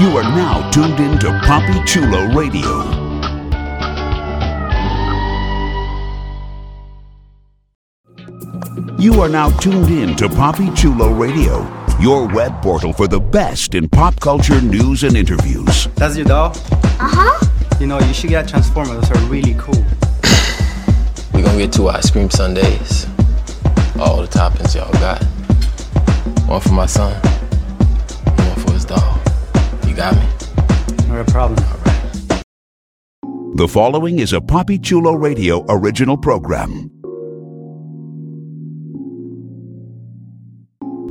You are now tuned in to Poppy Chulo Radio. You are now tuned in to Poppy Chulo Radio, your web portal for the best in pop culture news and interviews. That's your doll? Uh huh. You know, you should get Transformers. Those are really cool. We're gonna get two ice cream sundaes. All the toppings y'all got. One for my son, got me? Not a problem. The following is a Poppy Chulo Radio original program.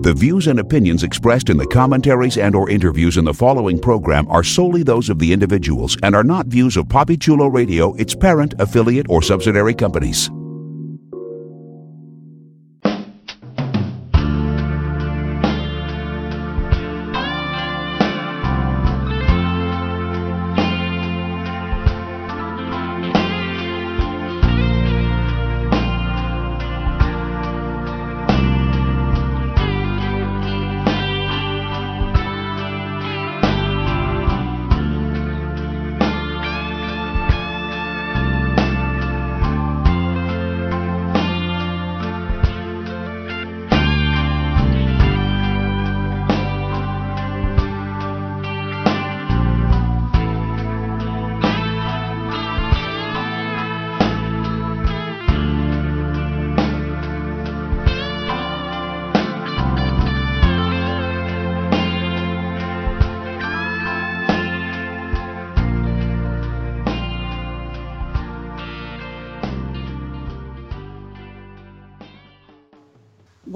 The views and opinions expressed in the commentaries and or interviews in the following program are solely those of the individuals and are not views of Poppy Chulo Radio, its parent, affiliate, or subsidiary companies.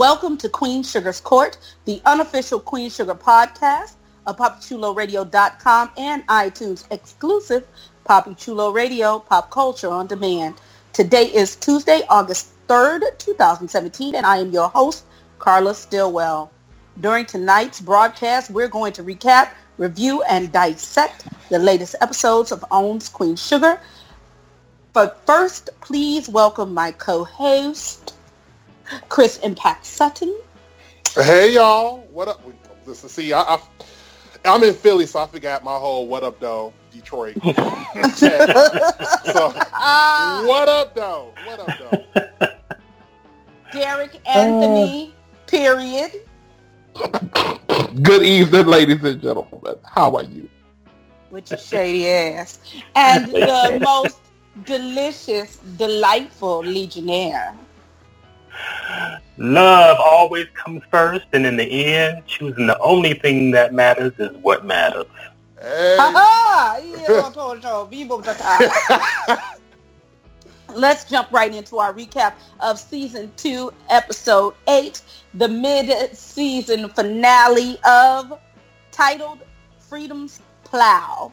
Welcome to Queen Sugar's Court, the unofficial Queen Sugar podcast, a PoppyChuloRadio.com and iTunes exclusive Poppy Chulo Radio, pop culture on demand. Today is Tuesday, August 3rd, 2017, and I am your host, Carla Stillwell. During tonight's broadcast, we're going to recap, review, and dissect the latest episodes of OWN's Queen Sugar. But first, please welcome my co-host, Chris Impact Sutton. Hey y'all, what up? Listen, see, I, I, I'm in Philly, so I forgot my whole "What up, though" Detroit. so, what up, though? What up, though? Derek Anthony, uh. period. Good evening, ladies and gentlemen. How are you? With your shady ass. And the most delicious, delightful Legionnaire. Love always comes first, and in the end, choosing the only thing that matters is what matters. Hey. Ha-ha! Yeah, to- to- vivo tata. Let's jump right into our recap of season two, episode eight, the mid-season finale of titled Freedom's Plow,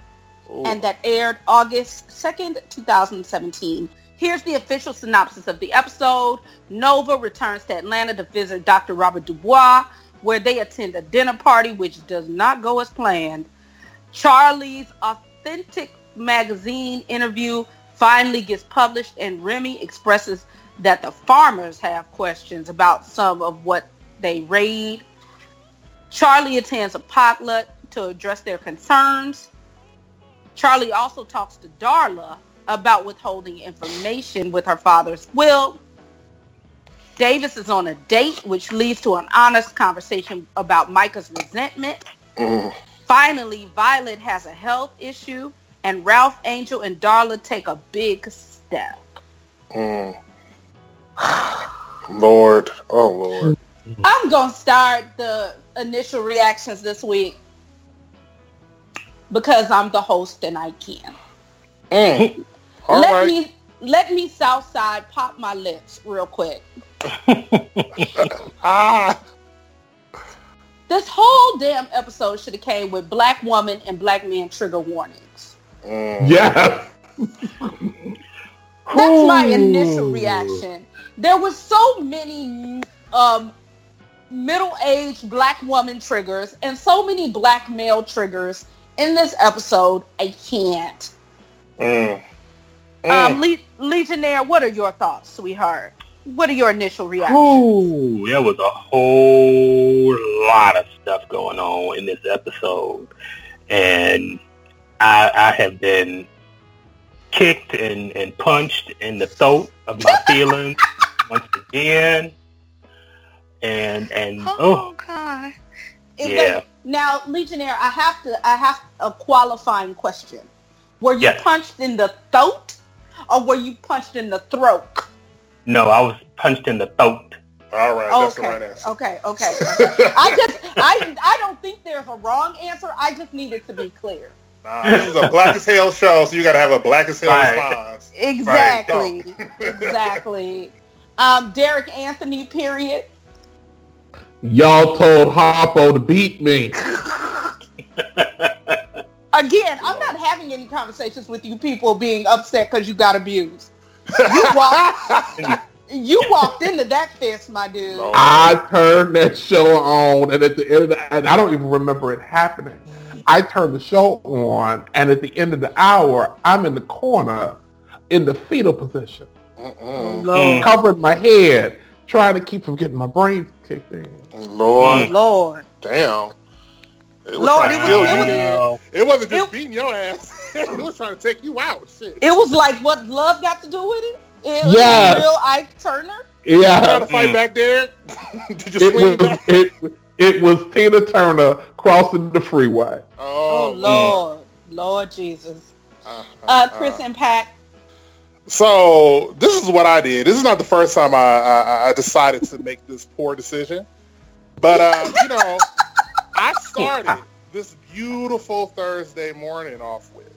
and that aired August 2nd, 2017. Here's the official synopsis of the episode. Nova returns to Atlanta to visit Dr. Robert Dubois, where they attend a dinner party which does not go as planned. Charlie's authentic magazine interview finally gets published and Remy expresses that the farmers have questions about some of what they raid. Charlie attends a potluck to address their concerns. Charlie also talks to Darla about withholding information with her father's will. Davis is on a date, which leads to an honest conversation about Micah's resentment. Mm. Finally, Violet has a health issue, and Ralph, Angel, and Darla take a big step. Mm. Lord, oh Lord. I'm going to start the initial reactions this week because I'm the host and I can. Mm. All let right. me let me Southside pop my lips real quick. Ah, This whole damn episode should have came with black woman and black man trigger warnings. Mm. Yes. That's my initial reaction. There was so many um, middle-aged black woman triggers and so many black male triggers in this episode. I can't. Mm. Um, Le- Legionnaire, what are your thoughts, sweetheart? What are your initial reactions? Ooh, there was a whole lot of stuff going on in this episode. and I, I have been kicked and, and punched in the throat of my feelings once again. And and Oh, oh God. Yeah. now, Legionnaire, I have to. I have a qualifying question. Were you Yes. punched in the throat, or were you punched in the throat? no, I was punched in the throat. All right, that's the okay. right answer. Okay. Okay. I just. I. I don't think there's a wrong answer. I just need it to be clear. Nah, this is a black as hell show, so you got to have a black as hell Right. response. Exactly. exactly. Um, Derek Anthony. Period. Y'all told Harpo to beat me. Again, I'm not having any conversations with you people being upset because you got abused. You walked, you walked into that fist, my dude. I turned that show on, and at the end of the, and I don't even remember it happening. I turned the show on, and at the end of the hour, I'm in the corner in the fetal position. Lord, mm. covering my head, trying to keep from getting my brains kicked in. Lord, Lord. damn. It was Lord, it was- kill it you, was- man. No. It wasn't just it- beating your ass. it was trying to take you out. Shit. It was like what love got to do with it. It was Yes. real Ike Turner. You trying Yeah, to fight Mm. back there? Did you it swing was back? it, it was Tina Turner crossing the freeway. Oh, Oh, Lord, Lord Jesus. Uh, Uh, Chris Impact. So this is what I did. This is not the first time I, I, I decided to make this poor decision, but uh, you know, I started this beautiful Thursday morning off with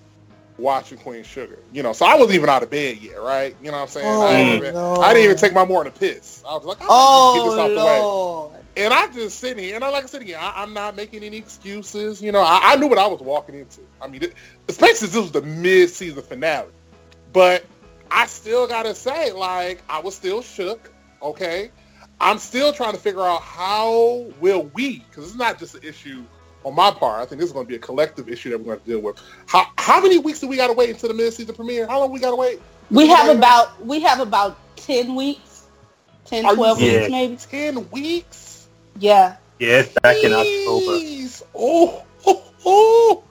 watching Queen Sugar. You know, so I wasn't even out of bed yet, right? You know what I'm saying? I, oh, didn't even, I didn't even take my morning piss. I was like, oh, get this Oh out the way. And I just sitting here, and I like I said again, I, I'm not making any excuses. You know, I, I knew what I was walking into. I mean, it, especially since this was the mid-season finale. But I still gotta say, like, I was still shook. Okay, I'm still trying to figure out how will we, because it's not just an issue on my part. I think this is going to be a collective issue that we're going to deal with. How how many weeks do we got to wait until the mid-season premiere? How long we got to wait? We have yeah. about we have about ten weeks, 10, Are you 12 serious? weeks maybe. Ten weeks? Yeah. Yeah, it's back in October. Oh, oh, oh.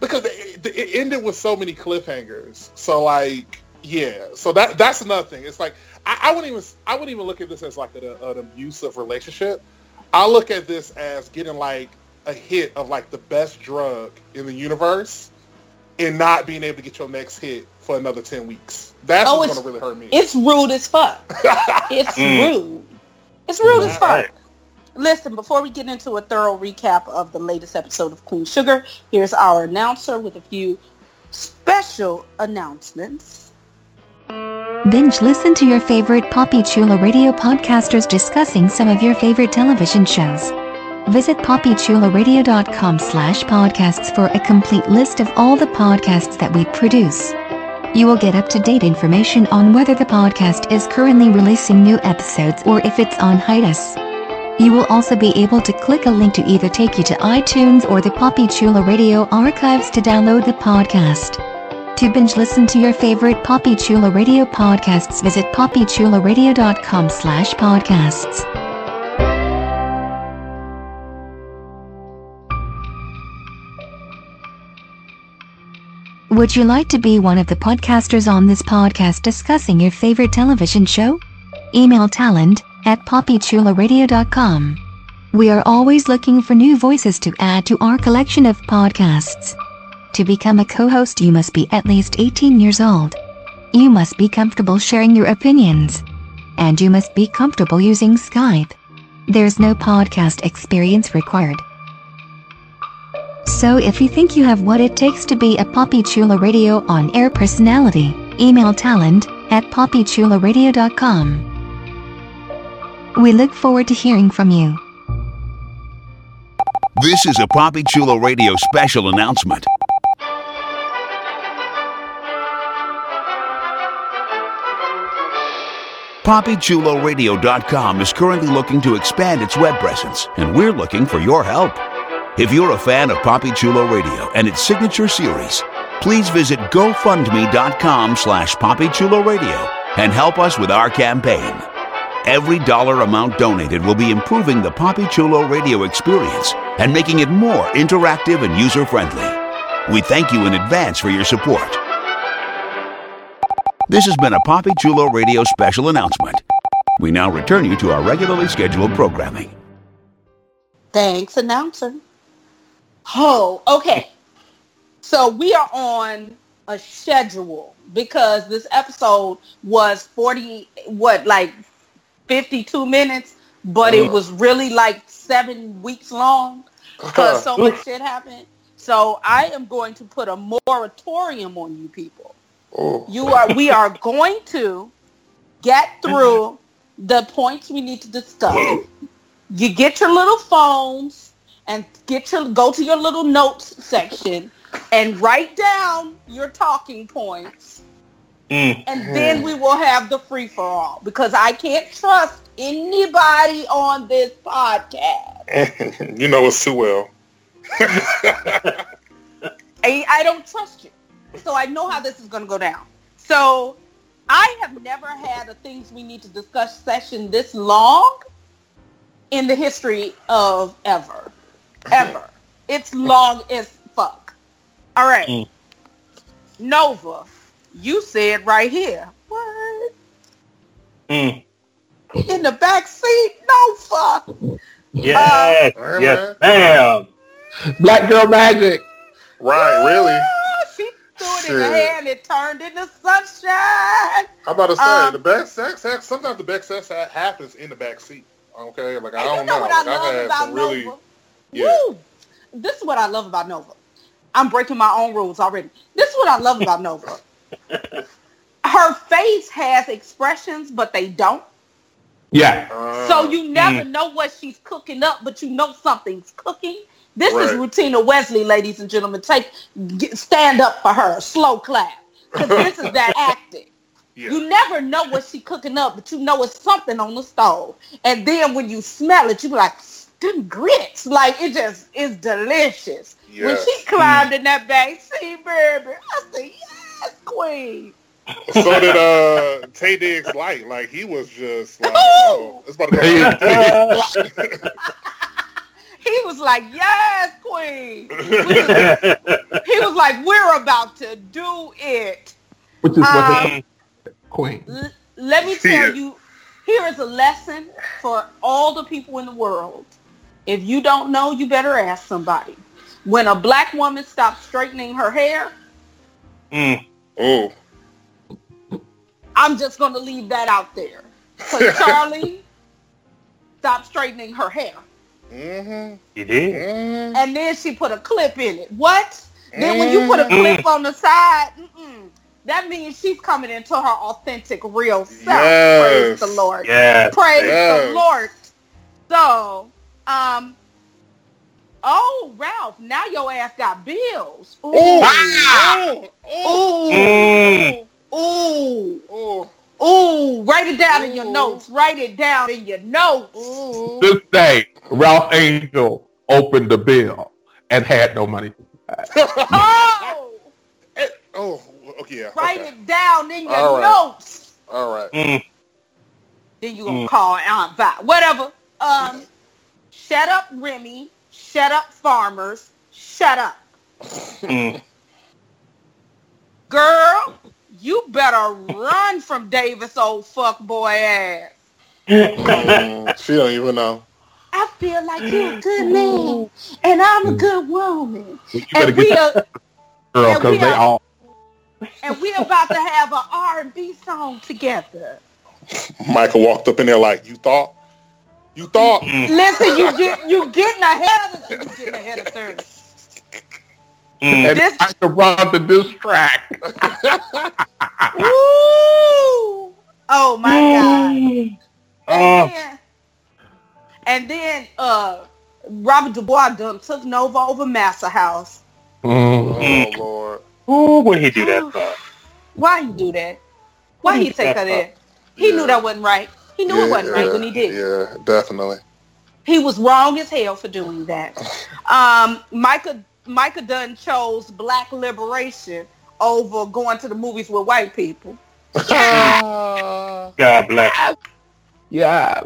Because it, it ended with so many cliffhangers. So like, yeah. So that that's another thing. It's like I, I wouldn't even I wouldn't even look at this as like an, an abusive relationship. I look at this as getting like a hit of like the best drug in the universe, and not being able to get your next hit for another ten weeks. That's Oh, what's gonna really hurt me. It's rude as fuck. It's Mm. rude. It's rude as fuck. Right. Listen, before we get into a thorough recap of the latest episode of Queen Sugar, here's our announcer with a few special announcements. Binge listen to your favorite Poppy Chulo radio podcasters discussing some of your favorite television shows. Visit poppychuloradio.com slash podcasts for a complete list of all the podcasts that we produce. You will get up-to-date information on whether the podcast is currently releasing new episodes or if it's on hiatus. You will also be able to click a link to either take you to iTunes or the Poppy Chulo Radio archives to download the podcast. To binge listen to your favorite Poppy Chulo Radio podcasts, visit poppychuloradio.com slash podcasts. Would you like to be one of the podcasters on this podcast discussing your favorite television show? Email talent at poppychuloradio.com. We are always looking for new voices to add to our collection of podcasts. To become a co-host, you must be at least 18 years old. You must be comfortable sharing your opinions. And you must be comfortable using Skype. There's no podcast experience required. So if you think you have what it takes to be a Poppy Chulo Radio on-air personality, email talent at poppychuloradio.com. We look forward to hearing from you. This is a Poppy Chulo Radio special announcement. PoppyChuloRadio.com is currently looking to expand its web presence, and we're looking for your help. If you're a fan of Poppy Chulo Radio and its signature series, please visit GoFundMe.com slash PoppyChuloRadio and help us with our campaign. Every dollar amount donated will be improving the Poppy Chulo radio experience and making it more interactive and user-friendly. We thank you in advance for your support. This has been a Poppy Chulo Radio special announcement. We now return you to our regularly scheduled programming. Thanks, announcer. Oh, okay. So we are on a schedule because this episode was 40, what, like 52 minutes, but it was really like seven weeks long because so much shit happened. So I am going to put a moratorium on you people. Oh. You are, we are going to get through the points we need to discuss. You get your little phones and get your go to your little notes section and write down your talking points. Mm. And then we will have the free for all because I can't trust anybody on this podcast. you know us too well. I, I don't trust you. So I know how this is going to go down. So I have never had a things we need to discuss session this long in the history of ever. Ever. It's long as fuck. All right. Mm. Nova, you said right here. What? Mm. In the back seat? No fuck. Yes, Hey, yes, ma'am. Black Girl Magic. Right, really? Threw it in the Shit. hair and it turned into sunshine. How about to say Um, the back sex, sex? Sometimes the back sex happens in the back seat. Okay, like I don't you know, what Like, I I've love had about some really. Nova? Yeah. Woo! This is what I love about Nova. I'm breaking my own rules already. This is what I love about Nova. Her face has expressions, but they don't. Yeah. Uh, So you never know what she's cooking up, but you know something's cooking. This is Right. Rutina Wesley, ladies and gentlemen. Take get, stand up for her, slow clap, because this is that acting. yeah. You never know what she cooking up, but you know it's something on the stove. And then when you smell it, you be like, them grits. Like it just is delicious. When she climbed in that back seat, baby, I said, yes, queen. so did uh Taye Diggs Light. Like he was just like, oh, it's about to go. He was like, yes, queen. Was- he was like, we're about to do it. Which is what Um, the queen. L- let me tell Yeah. you, here is a lesson for all the people in the world. If you don't know, you better ask somebody. When a black woman stops straightening her hair, Mm. oh, I'm just going to leave that out there. Because Charlie stopped straightening her hair. Mm-hmm, You did? mm And then she put a clip in it. What? Then when you put a clip on the side, mm-mm, that means she's coming into her authentic, real self. Praise the Lord. Yes. Praise Yes. the Lord. So, um, oh, Ralph, now your ass got bills. Ooh, Oh, oh, ooh, Mm. ooh, oh, ooh. Ooh, write it down in your notes. Write it down in your notes. oh. This day, Ralph Angel opened the bill and had no money. Oh, oh, okay, yeah. write okay. it down in your All right. notes. All right. Mm. Then you gonna call Aunt Vi. Whatever. Um, shut up, Remy. Shut up, farmers. Shut up. Mm. Girl, you better run from Davis old fuck boy ass. Mm, she don't even know. I feel like you're a good man and I'm a good woman. And we are, girl and because we they are- all. and we about to have an R and B song together. Michael walked up in there like, you thought? You thought? Listen, you get you getting ahead of you getting ahead of things. Mm. And This- I can run the diss track. Woo! Oh my god. And Oh. then, and then uh Robert Dubois done took Nova over Massa House. Mm. Oh, Lord. Ooh, what he do that for? Why he do that? Why he take her there? He knew that wasn't right. He knew it wasn't right when he did. Yeah, definitely. He was wrong as hell for doing that. Um, Micah Micah Dunn chose black liberation over going to the movies with white people. God bless. Yeah.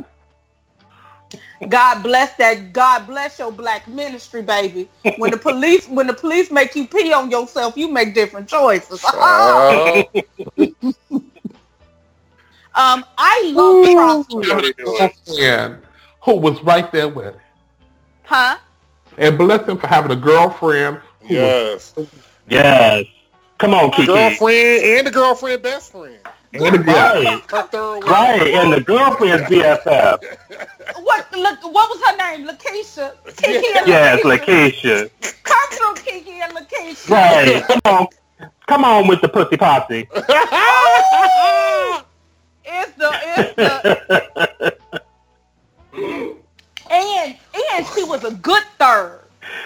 God bless that. God bless your black ministry, baby. When the police, when the police make you pee on yourself, you make different choices. Oh, um, I love Prosper. girlfriend who was right there with him. Huh? And bless him for having a girlfriend who was yes. Yes. Come on, Kiki. Girlfriend and the girlfriend best friend. and a. Right. Right. And the girlfriend's BFF. What? Look, what was her name? Lakeisha. Kiki and Yes, Lakeisha. Lakeisha. Come through, Kiki and Lakeisha. Right. Come on. Come on with the pussy posse. It's the, it's the, and and she was a good third.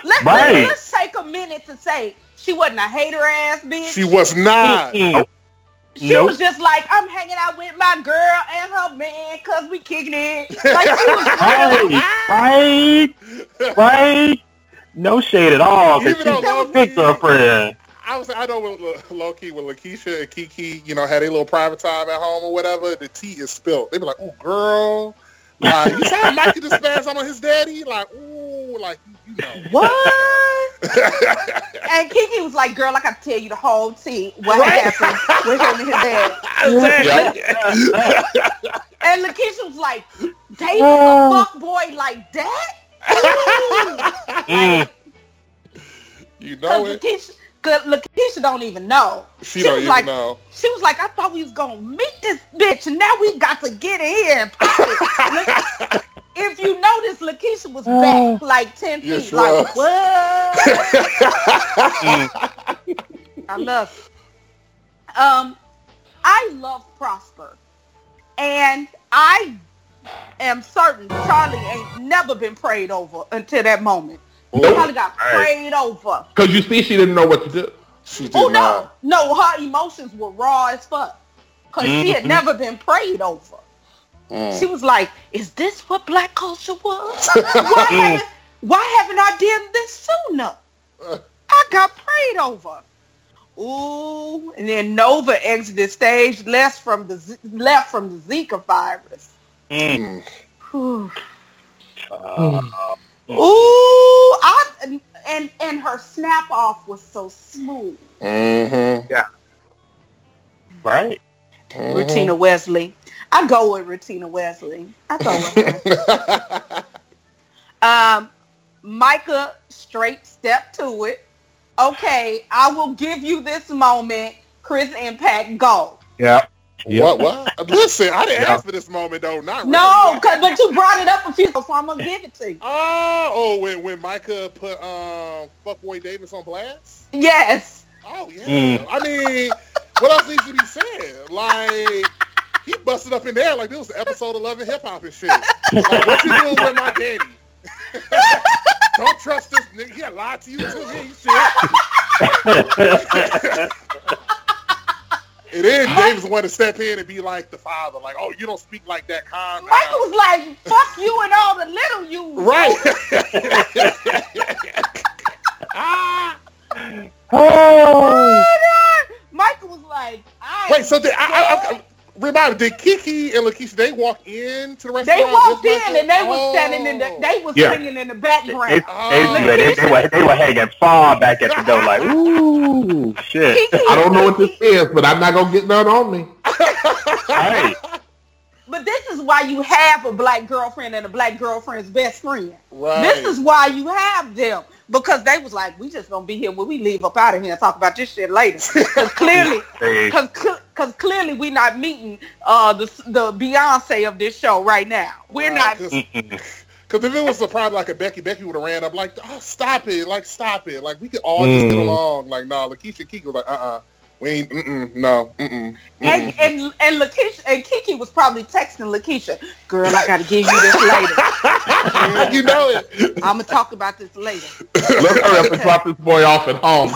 Let's Right. let's take a minute to say she wasn't a hater ass bitch. she was not. She Nope. was just like, I'm hanging out with my girl and her man because we kicking it. Like she was Right. Ah. Right. Right. No shade at all. 'cause Even though she's a low-key- big girlfriend. I was I know with low key when Lakeisha and Kiki, you know, had a little private time at home or whatever, the tea is spilled. They'd be like, "Oh, girl, like you saw Mikey just spaz on his daddy, like, ooh, like you, you know." what? And Kiki was like, girl, I got to tell you the whole tea. What Right. happened with him and his dad. Exactly. And Lakeisha was like, David, a fuck boy like that? Mm. you know Because it. Lakeisha, 'cause Lakeisha don't even know. She, she don't was even like- know. She was like, I thought we was gonna meet this bitch, and now we got to get in here and pop it. Look, if you notice, Lakeisha was back like ten feet. Yes, like was. what? I love. It. Um, I love Prosper, and I am certain Charlie ain't never been prayed over until that moment. Charlie got Right. prayed over. Because you see, she didn't know what to do. She did Oh no, no, her emotions were raw as fuck. Cause she had Mhm. never been prayed over. Mm. She was like, "Is this what black culture was? Why haven't, why haven't I done this sooner? I got prayed over." Ooh, and then Nova exited stage left from the left from the Zika virus. Mm. Whew. Uh, Ooh, I and, and and her snap off was so smooth. Mm-hmm. Yeah. right. Rutina Wesley. I go with Rutina Wesley. I go with her. um, Micah straight step to it. Okay, I will give you this moment. Chris Impact, go. Yeah. What? What? Listen, I didn't Yeah. ask for this moment though. Not No, really. 'cause- but you brought it up a few so I'm gonna give it to you. Oh, oh, when when Micah put um fuckboy Davis on blast. Yes. Oh yeah. Mm. I mean, what else needs to be said? Like he busted up in there like this was episode eleven hip hop and shit. Like what you doing with my daddy? Don't trust this nigga. He lied to you too. He shit. And then Davis wanted to step in and be like the father, like, "Oh, you don't speak like that, Con." Michael was like, "Fuck you and all the little you." Right. ah. Oh. Michael was like, I Wait, so did I, I, I remind me, did Kiki and Lakeisha they walk into the restaurant? They walked in Michael? and they was standing in the. Oh. They was Yeah. singing in the They, background. they, they, oh. they, they were, they were hanging far back at the door like, ooh, shit. Kiki, I don't know what this is, but I'm not gonna get none on me. Right. But this is why you have a black girlfriend and a black girlfriend's best friend. Right. This is why you have them because they was like, we just gonna be here when we leave up out of here and talk about this shit later. Because clearly, They- because because clearly we're not meeting uh the the Beyonce of this show right now. We're not. Because if it was a problem like a Becky, Becky would have ran up like, oh, stop it, like stop it, like we could all just get Mm. along. Like, no, Lakeisha and Kiki was like, uh, uh we ain't, mm-mm, no, mm-mm. And and and Lakeisha and Kiki was probably texting Lakeisha, girl, I gotta give you this later. mm you know it. I'm gonna talk about this later. Let's hurry up and drop this boy off at home.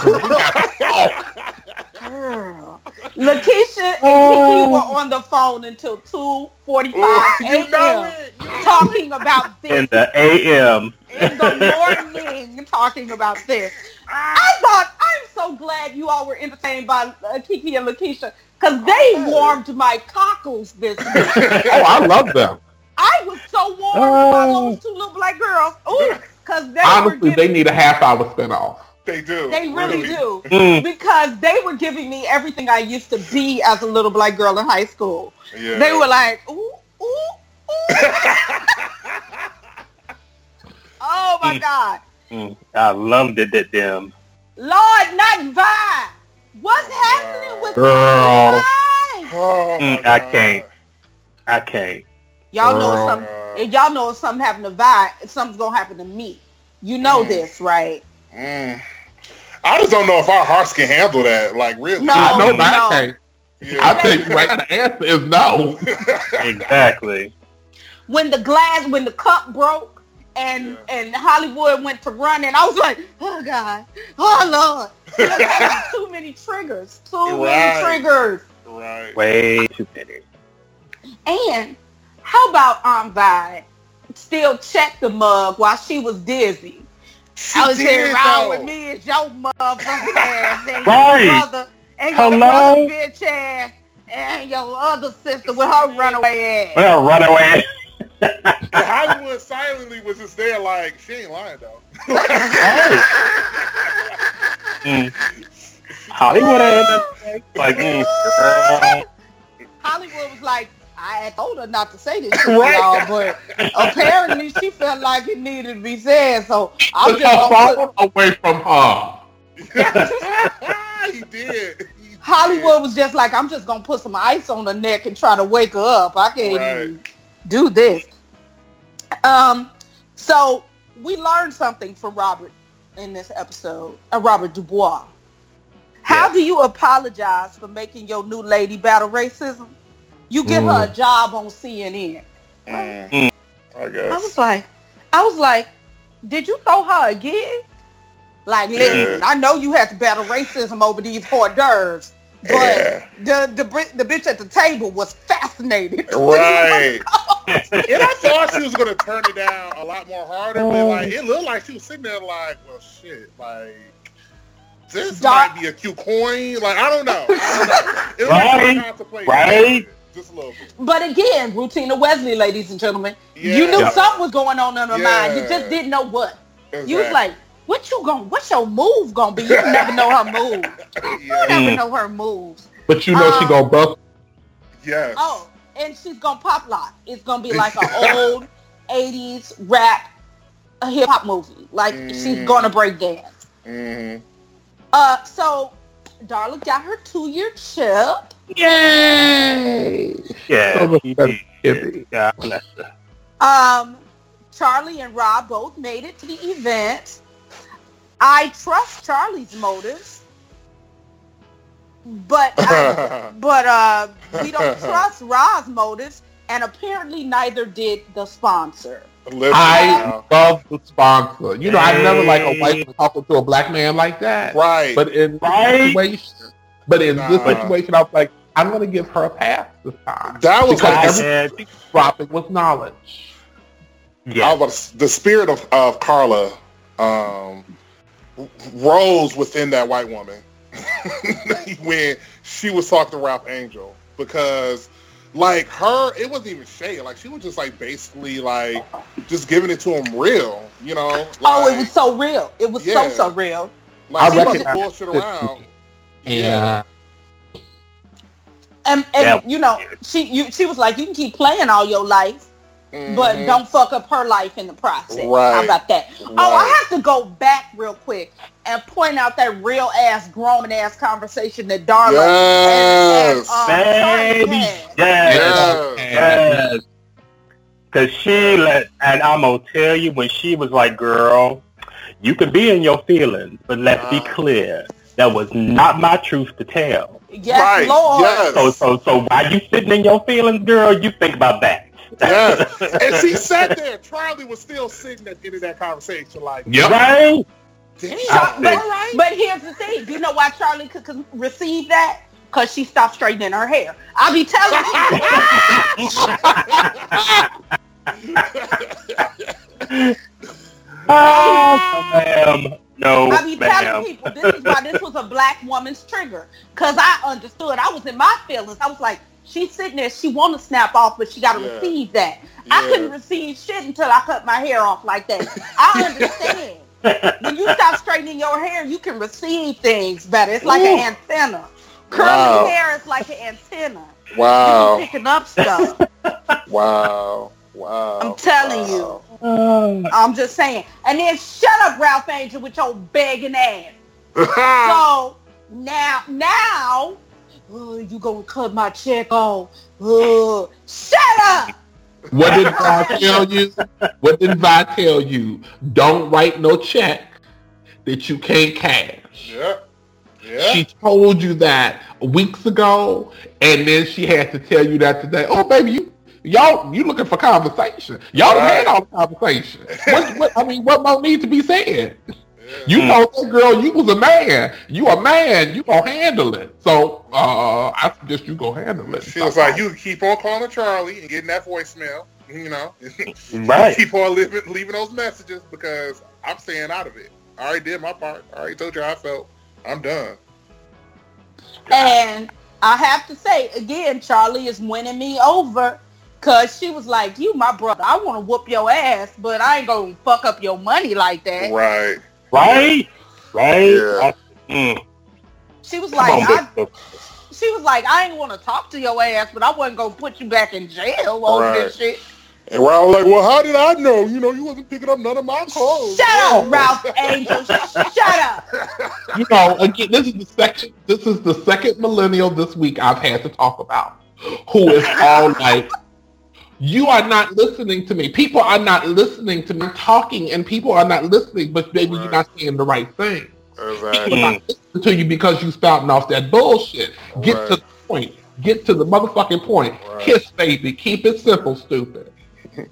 'Cause we Girl. Lakeisha and Kiki were on the phone until 2.45 you know a.m. talking about this. In the AM. in the morning talking about this. I thought, I'm so glad you all were entertained by uh, Kiki and Lakeisha because they warmed my cockles this week. oh, I love them. I was so warm Oh. by those two little black girls. Ooh, because they were Honestly, they need a half hour spinoff. They do. they really do. Mm. Because they were giving me everything I used to be as a little black girl in high school. Yeah. They were like, ooh, ooh, ooh. oh my Mm. God. Mm. I loved it at them. Lord, not Vi. What's happening with Girl. Vi? Oh, Mm, I can't. I can't. Y'all know Girl. something. If y'all know if something happened to Vi, something's gonna happen to me. You know Mm. this, right? Mm. I just don't know if our hearts can handle that. Like, really? No. I know no. that can't. Yeah. I think right the answer is no. Exactly. When the glass, when the cup broke, and and Hollywood went to run, and I was like, oh God, oh Lord, too many triggers, too Right. many triggers. right. Way too many. And how about Aunt Vi still checked the mug while she was dizzy? I was did, here around with me is your motherfucking ass and Right. your brother and your Hello? brother bitch ass and your other sister with her runaway ass. Well, run away. But Hollywood silently was just there like, she ain't lying though. Mm. Hollywood ain't like mm. Hollywood was like, I had told her not to say this shit to Right. y'all, but apparently she felt like it needed to be said, so I'm Put just her gonna put, away from her. he did. He did. Hollywood was just like, I'm just gonna put some ice on her neck and try to wake her up. I can't Right. even do this. Um, so we learned something from Robert in this episode, uh, Robert Dubois. How Yeah. do you apologize for making your new lady battle racism? You give her a job on CNN. Mm. I I guess. was like, I was like, did you throw her a gig? Like, listen, I know you had to battle racism over these hors d'oeuvres, but Yeah. the, the the bitch at the table was fascinated. Right. and I thought she was gonna turn it down a lot more harder, but like it looked like she was sitting there like, well shit, like this Stop. might be a cute coin. Like I don't know. I don't know. It was Right. like Right. Just a little bit. But again, Rutina Wesley, ladies and gentlemen, you knew Yeah. something was going on in her mind. You just didn't know what. You was like, what you going what's your move gonna be? You never know her move. You never Mm. know her moves. But you know she Um, gonna bust. Yes. Oh, and she's gonna pop lock. It's gonna be like an old '80s rap, a hip hop movie. Like she's Mm. gonna break dance. hmm Uh, so Darla got her two year chip. Yay! Yeah. So much better did. God bless her. Um, Charlie and Rob both made it to the event. I trust Charlie's motives, but but uh, we don't trust Rob's motives, and apparently neither did the sponsor. Listen I love the sponsor. You know, I never like a white man talking to a black man like that. Right. But in this Right. situation, but in this situation, I was like, I'm gonna give her a pass this time. that was Because like every- Yeah. dropping was knowledge. I Yeah. was, the spirit of, of Carla um, rose within that white woman when she was talking to Ralph Angel because like her it wasn't even shade like she was just like basically like just giving it to him real you know oh, it was so real. It was Yeah. so so real. like I she wasn't bullshit around Yeah. And and Yeah. you know, she you she was like, you can keep playing all your life, but Mhm. don't fuck up her life in the process. How Right. about that? Oh, I have to go back real quick and point out that real ass grown ass conversation that Darla Yes. and, and, um, Charlie Baby. had. Yes. Yeah. Yes. Cause she let, and I'm gonna tell you when she was like, "Girl, you can be in your feelings, but let's be Uh. clear, that was mm-hmm. not my truth to tell." Yes, Right, Lord. yes. So, so, so while you sitting in your feelings, girl, you think about that. Yes. and she sat there Charlie was still sitting at the end of that conversation like Yep. right? damn I But, all right but here's the thing. Do you know why Charlie could, could receive that? Because she stopped straightening her hair. I'll be telling you. Oh, ma'am. No, I be telling people this is why this was a black woman's trigger. Cause I understood. I was in my feelings. I was like, she's sitting there. She want to snap off, but she got to Yeah. receive that. I couldn't receive shit until I cut my hair off like that. I understand. when you stop straightening your hair, you can receive things better. It's like Ooh. an antenna. Curly Wow. hair is like an antenna. Wow. You picking up stuff. Wow. Wow. I'm telling you. Mm. I'm just saying. And then shut up, Ralph Angel, with your begging ass. So now, now, oh, you gonna cut my check off? Oh, shut up! What did I tell you? What did I tell you? Don't write no check that you can't cash. yeah. Yeah. She told you that weeks ago, and then she had to tell you that today. Oh, baby, you y'all you looking for conversation? Y'all done had all the conversation. What, what, I mean, what more need to be said? You told that girl you was a man. You a man. You gonna handle it. So uh, I suggest you go handle it. She was like, you keep on calling Charlie and getting that voicemail, you know. Right. keep on leaving, leaving those messages because I'm staying out of it. I already did my part. I already told you how I felt. I'm done. And I have to say again, Charlie is winning me over because she was like, "You, my brother, I want to whoop your ass, but I ain't gonna fuck up your money like that." Right. Right. Right. Yeah. I- mm. She was Come like, on, I, "She was like, I ain't want to talk to your ass, but I wasn't gonna put you back in jail over this shit." And I was like, well, how did I know? You know, you wasn't picking up none of my calls. Shut up, Ralph Angel. Shut up. you know, again, this is the second. This is the second millennial this week I've had to talk about, who is all like, "You are not listening to me. People are not listening to me talking, and people are not listening. But baby, you're not saying the right thing. People are not listening to you because you're spouting off that bullshit. Get Right. to the point. Get to the motherfucking point. Right. Kiss, baby. Keep it simple, stupid.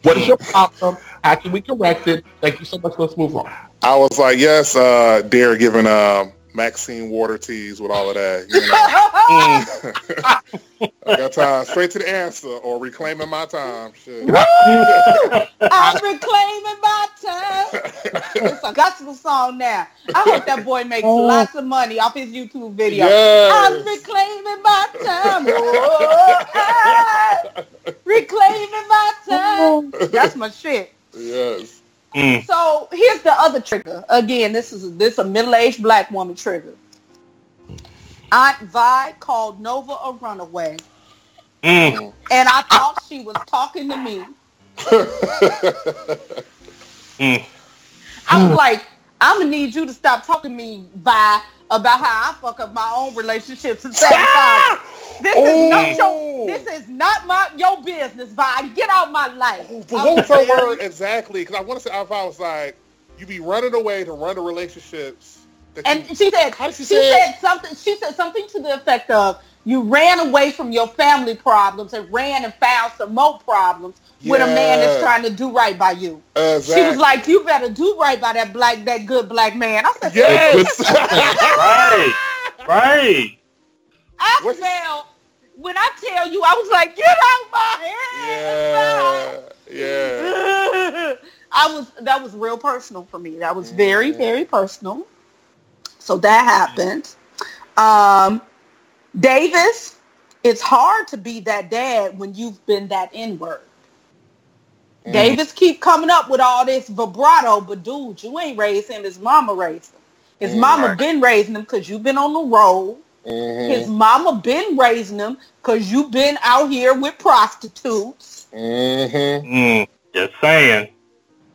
What is your problem? How can we correct it? Thank you so much. Let's move on. I was like, yes, uh, Dare giving um, Maxine water teas with all of that. You know? Mm. I got time. Straight to the answer or reclaiming my time. Shit. I'm reclaiming my time. It's a gospel song now. I hope that boy makes oh. lots of money off his YouTube video. I'm reclaiming my time. Oh, reclaiming my time. That's my shit. Yes. Mm. So here's the other trigger. Again, this is this a middle-aged black woman trigger. Aunt Vi called Nova a runaway, Mm. and I thought she was talking to me. Mm. I was like, I'm gonna need you to stop talking to me, Vi, about how I fuck up my own relationships and sabotage. This is not your. This is not my your business, Vi. Get out my life. But what was her word exactly? Because I want to say, I was like, you be running away to run the relationships. And you, she said, How did she she say said something. She said something to the effect of, "You ran away from your family problems and ran and found some more problems with a man that's trying to do right by you." exactly. She was like, "You better do right by that black, that good black man." I said, yes. Right. Right. I What- smell. When I tell you, I was like, "Get out my head!" yeah. Yeah. I was that was real personal for me. That was very, very personal. So that happened. Um, Davis, it's hard to be that dad when you've been that inward. Davis keep coming up with all this vibrato, but dude, you ain't raised him. His mama raised him. His mama been raising him because you've been on the road. Mhm. His mama been raising him because you've been out here with prostitutes. Mm-hmm. Mm. Just saying.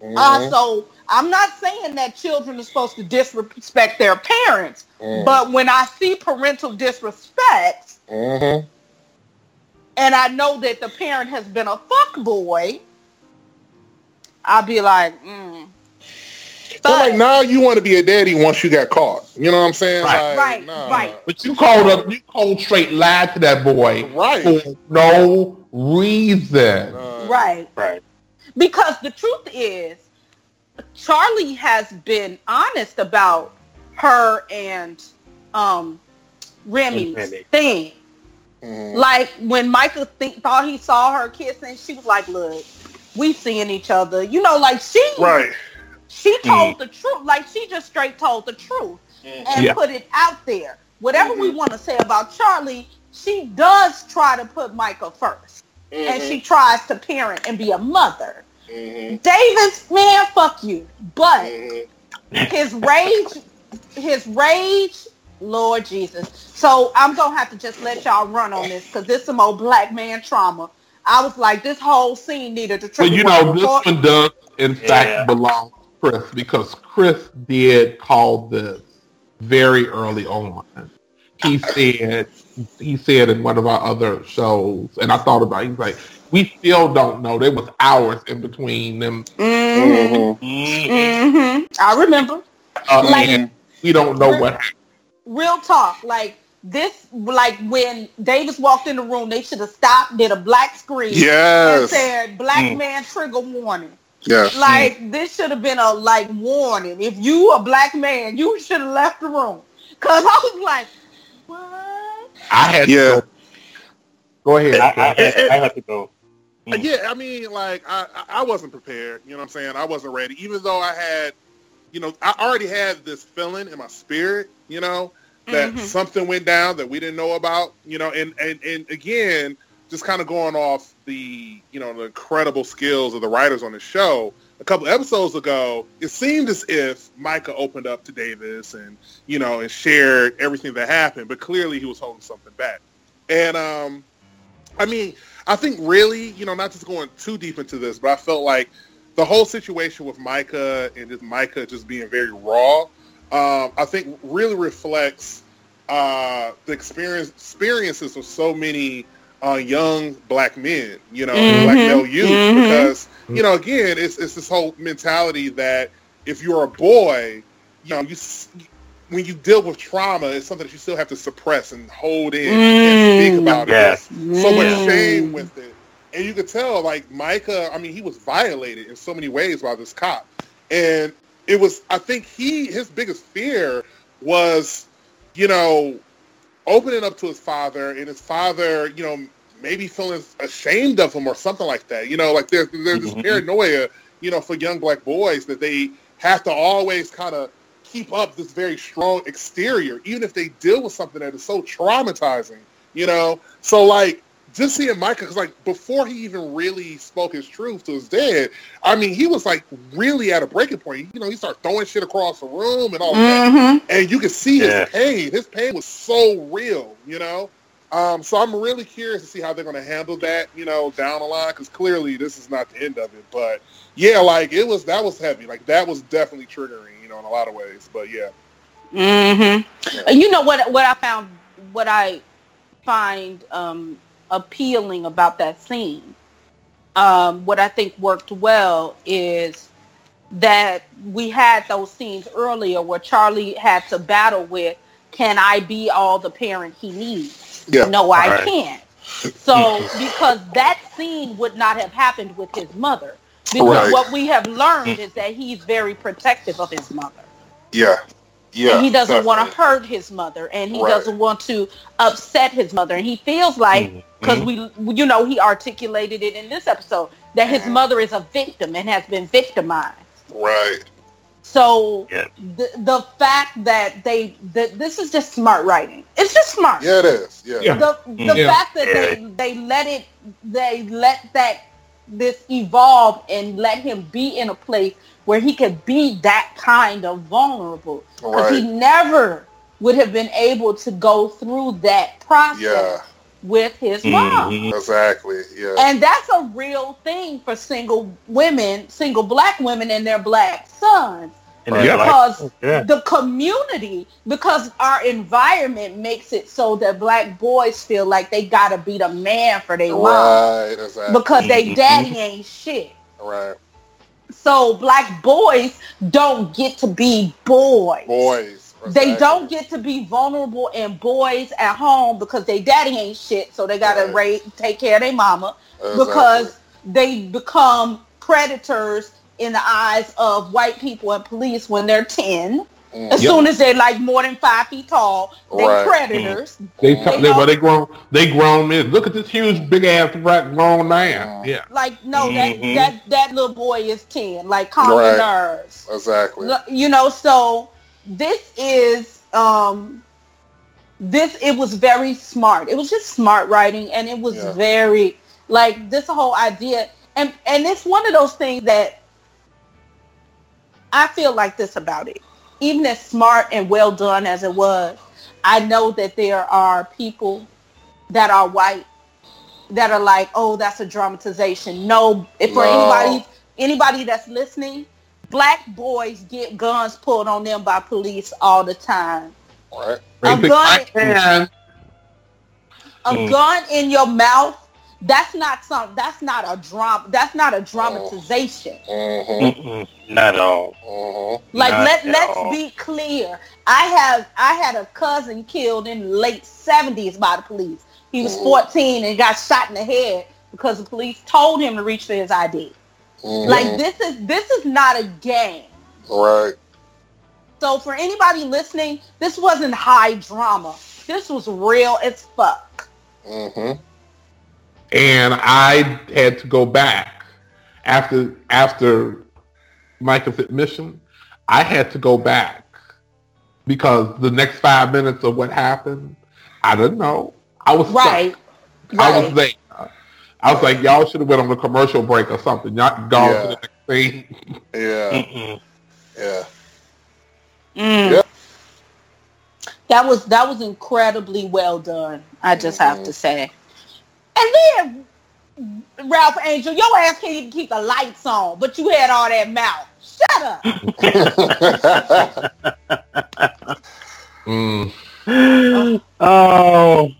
Uh, Mhm. so I'm not saying that children are supposed to disrespect their parents, Mm. but when I see parental disrespect Mhm. and I know that the parent has been a fuck boy, I'll be like, mm. So like But- now you want to be a daddy once you got caught. You know what I'm saying? Right. Like, Right, nah. right. But you called up, you cold straight lied to that boy Right. for no reason. Nah. right. Right. Because the truth is, Charlie has been honest about her and um, Remy's Remy. thing. Mhm. Like when Michael think, thought he saw her kissing, she was like, "Look, we seeing each other." You know, like she Right. she told the truth. Like she just straight told the truth and Yeah. put it out there. Whatever we want to say about Charlie, she does try to put Michael 1st Mm-hmm. and she tries to parent and be a mother. Mhm. Davis, man, fuck you. But Mhm. his rage, his rage, Lord Jesus. So I'm gonna have to just let y'all run on this because this some old black man trauma. I was like, this whole scene needed to But you know, this one does in fact belong to Chris because Chris did call this very early on. He said he said in one of our other shows, and I thought about it, he's like, we still don't know. There was hours in between them. Mhm. Mhm. Mhm. I remember. Uh, Like- and we don't know what happened. Real talk. Like this, like when Davis walked in the room, they should have stopped, did a black screen, yes. and said, "Black Mm. man trigger warning." Yes. Like this should have been a like warning. If you a black man, you should have left the room. Cause I was like, what? I had Yeah. to go. Go ahead. I, I, I have to go. Uh, Yeah, I mean, like I, I wasn't prepared. You know what I'm saying? I wasn't ready, even though I had, you know, I already had this feeling in my spirit, you know, that Mhm. something went down that we didn't know about, you know, and and and again, just kind of going off the, you know, the incredible skills of the writers on the show. A couple episodes ago, it seemed as if Micah opened up to Davis and you know and shared everything that happened, but clearly he was holding something back. And um, I mean, I think really, you know, not just going too deep into this, but I felt like the whole situation with Micah and just Micah just being very raw, um, I think really reflects uh, the experience experiences of so many uh, young black men, you know, Mhm, black male youth, mhm. because you know, again, it's it's this whole mentality that if you're a boy, you know, you when you deal with trauma, it's something that you still have to suppress and hold in and speak Mm. about it. Yes. There's so much Mm. shame with it. And you could tell, like, Micah, I mean, he was violated in so many ways by this cop. And it was, I think he, his biggest fear was, you know, opening up to his father and his father, you know, maybe feeling ashamed of him or something like that. You know, like there's, there's this Mhm. paranoia, you know, for young black boys that they have to always kind of keep up this very strong exterior, even if they deal with something that is so traumatizing, you know? So, like, just seeing Micah, because, like, before he even really spoke his truth to his dad, I mean, he was, like, really at a breaking point. You know, he started throwing shit across the room and all that Mhm. and you could see his Yeah. pain. His pain was so real, you know. Um, so I'm really curious to see how they're going to handle that, you know, down the line, because clearly this is not the end of it. But yeah, like it was, that was heavy. Like that was definitely triggering, you know, in a lot of ways. But yeah, Mm-hmm. Yeah. You know what? What I found, what I find um, appealing about that scene, um, what I think worked well is that we had those scenes earlier where Charlie had to battle with, "Can I be all the parent he needs?" Yeah. No, I Right. can't. So because that scene would not have happened with his mother, because Right. what we have learned mm. is that he's very protective of his mother yeah, yeah. and he doesn't want to hurt his mother and he Right. doesn't want to upset his mother and he feels like mm-hmm. because we you know he articulated it in this episode that his Mhm. mother is a victim and has been victimized Right. so Yeah. the, the fact that they that this is just smart writing it's just smart Yeah, it is. Yeah. Yeah. the mm-hmm. the Yeah. fact that they they let it they let that this evolve and let him be in a place where he could be that kind of vulnerable because he never would have been able to go through that process Yeah. with his mom Mhm. Exactly. Yeah. and that's a real thing for single women single black women and their black sons And it's Yeah. because yeah. the community because our environment makes it so that black boys feel like they gotta be the man for their mom Exactly. because they Mhm. daddy ain't shit right. so black boys don't get to be boys Boys. they don't get to be vulnerable and boys at home because they daddy ain't shit so they gotta Right. raise, take care of their mama Exactly. because they become predators in the eyes of white people and police when they're 10. Mm. As Yep. soon as they're like more than five feet tall, they Right. predators. They, They they, don't- well, they grown, they grown men. Look at this huge, big ass black grown man. Yeah. Like, no, Mhm. that, that that little boy is 10. Like, calm Right. nerves. Exactly. You know, so this is um this it was very smart. It was just smart writing, and it was Yeah. very like this whole idea, and and it's one of those things that I feel like this about it. Even as smart and well done as it was, I know that there are people that are white that are like, oh, that's a dramatization. No, if for No. anybody anybody that's listening, black boys get guns pulled on them by police all the time. Right. A Basic gun, and a Mm. gun in your mouth. That's not some. That's not a drama. That's not a dramatization. Mm-hmm. Not at all. Mm-hmm. Like Not let at let's all. be clear. I have I had a cousin killed in the late seventies by the police. He was Mhm. fourteen and got shot in the head because the police told him to reach for his ID. Mm-hmm. Like this is this is not a game. Right. So for anybody listening, this wasn't high drama. This was real as fuck. Mm-hmm. And I had to go back after after Micah's admission. I had to go back because the next five minutes of what happened, I didn't know. I was stuck. Right. I was Right. there. I was like, y'all should have went on a commercial break or something. Y'all gone Yeah. to the next thing. Yeah. Yeah. Mm. Yeah. That was that was incredibly well done. I just have Mhm. to say. And then Ralph Angel, your ass can't even keep the lights on, but you had all that mouth. Shut up. Mm. oh,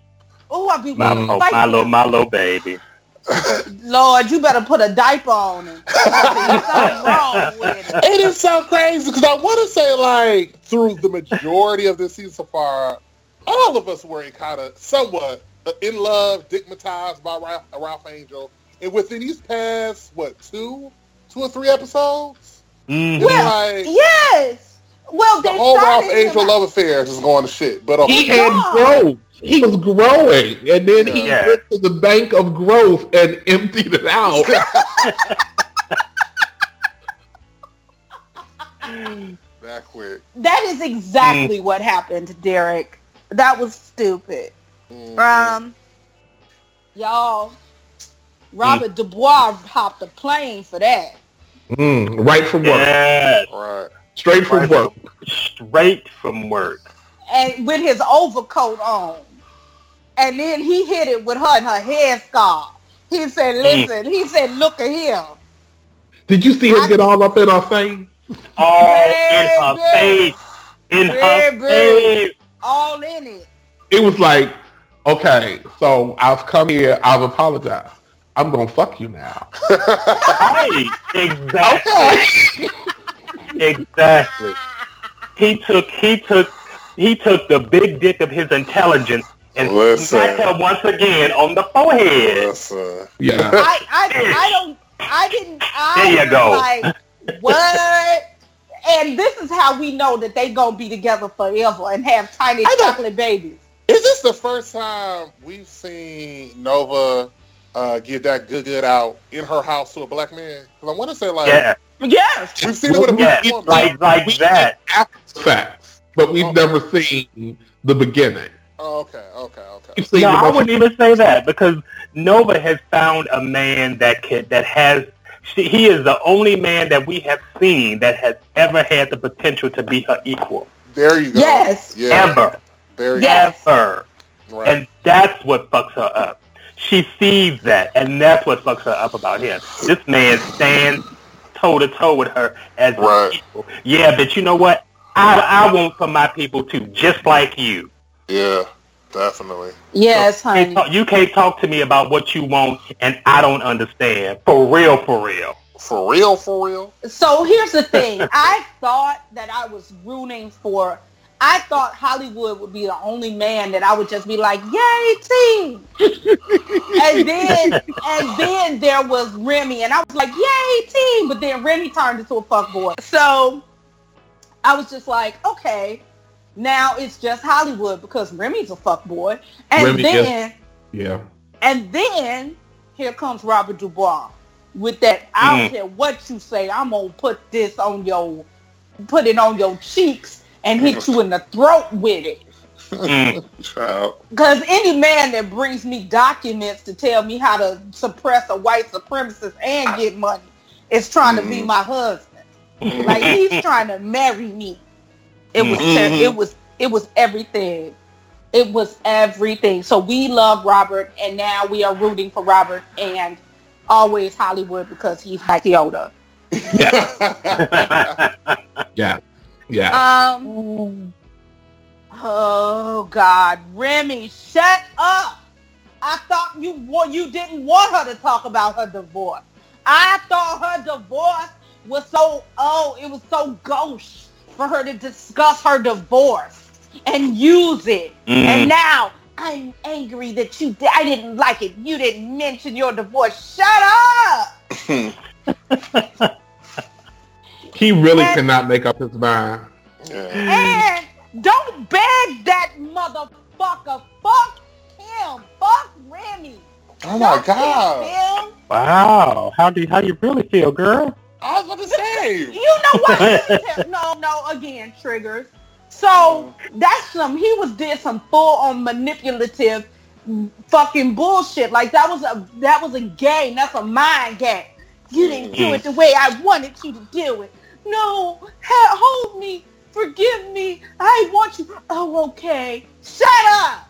Oh, I be my, wanna oh, my little, my little baby. Lord, you better put a diaper on him. There's something wrong with it. it is so crazy because I want to say like through the majority of this season so far, all of us were kind of somewhat Uh, in love, digmatized by Ralph, Ralph Angel, and within these past what two, two or three episodes, Mhm. it's Well, like Yes. Well, the whole Ralph Angel out- love affair is going to shit. But uh, He okay, had God. growth. He was growing, and then he Yeah. went to the bank of growth and emptied it out. that quick. That is exactly mm. what happened, Derek. That was stupid. Um, y'all, Robert Dubois hopped a plane for that. Mm, right from work. Yeah, right. Straight from Right. work. straight from work. and with his overcoat on. And then he hit it with her and her headscarf. He said, listen, he said, look at him. Did you see him get all up in our face? All in her face. In her face. All in it. It was like, okay, so I've come here, I've apologized. I'm gonna fuck you now. Right. Exactly. exactly. He took he took he took the big dick of his intelligence and Listen. smacked her once again on the forehead. Listen. Yeah. I, I, I don't, I didn't, I There you go. like, what? And this is how we know that they gonna be together forever and have tiny I chocolate babies. Is this the first time we've seen Nova uh, get that good good out in her house to a black man? Because I want to say like Yeah. Yes. we've seen it with a Yeah. black woman. Like like We that. after facts, but we've Oh. never seen the beginning. Oh, okay, okay, okay. No, I wouldn't even say that because Nova has found a man that can that has. She, he is the only man that we have seen that has ever had the potential to be her equal, There you go. Yes. Yeah. ever, There you Yes. ever. Right. and that's what fucks her up. She sees that, and that's what fucks her up about him. This man stands toe to toe with her as Right. an equal. Yeah, but you know what? I I want for my people too, just like you. yeah, definitely. Yes, You can't honey. talk- You can't talk to me about what you want and I don't understand. For real, for real. For real, for real. So here's the thing. I thought that I was rooting for. I thought Hollywood would be the only man that I would just be like, "Yay, team!" and then and then there was Remy, and I was like, "Yay, team!" But then Remy turned into a fuck boy, So I was just like, "Okay, now it's just Hollywood because Remy's a fuck boy." And Remy then yeah. and then here comes Robert Dubois with that. I don't Mm. care what you say. I'm gonna put this on your, put it on your cheeks and hit you in the throat with it. Because any man that brings me documents to tell me how to suppress a white supremacist and get money is trying to be Mhm. my husband. Like he's trying to marry me. It was ter- Mhm. it was it was everything. It was everything. So we love Robert and now we are rooting for Robert and always Hollywood because he's like Yoda. Yeah. Yeah. Um Oh God, Remy, shut up! I thought you wa- you didn't want her to talk about her divorce. I thought her divorce was so oh, it was so gauche for her to discuss her divorce and use it. And now I'm angry that you di- I didn't like it. You didn't mention your divorce. Shut up! He really And- cannot make up his mind. And don't beg that motherfucker. Fuck him. Fuck Remy. Oh my Don't god. him. wow. How do how you really feel, girl? I was about to say. You know what? Let me tell- no, no. Again, triggers. So that's some. He was did some full on manipulative, fucking bullshit. Like that was a that was a game. That's a mind game. You didn't do mm-hmm. it the way I wanted you to do it. No, hold me, forgive me. I want you. Oh, okay. Shut up,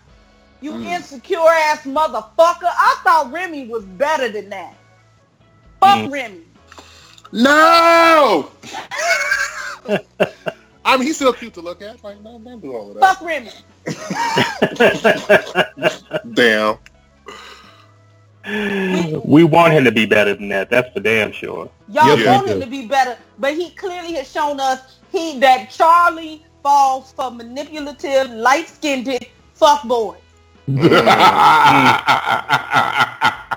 you hmm. insecure ass motherfucker. I thought Remy was better than that. Fuck hmm. Remy. No. I mean, he's still cute to look at. Like, don't do all of that. Fuck Remy. Damn. We want him to be better than that. That's for damn sure. Y'all Yes, want him to be better, but he clearly has shown us he that Charlie falls for manipulative, light-skinned fuck boys.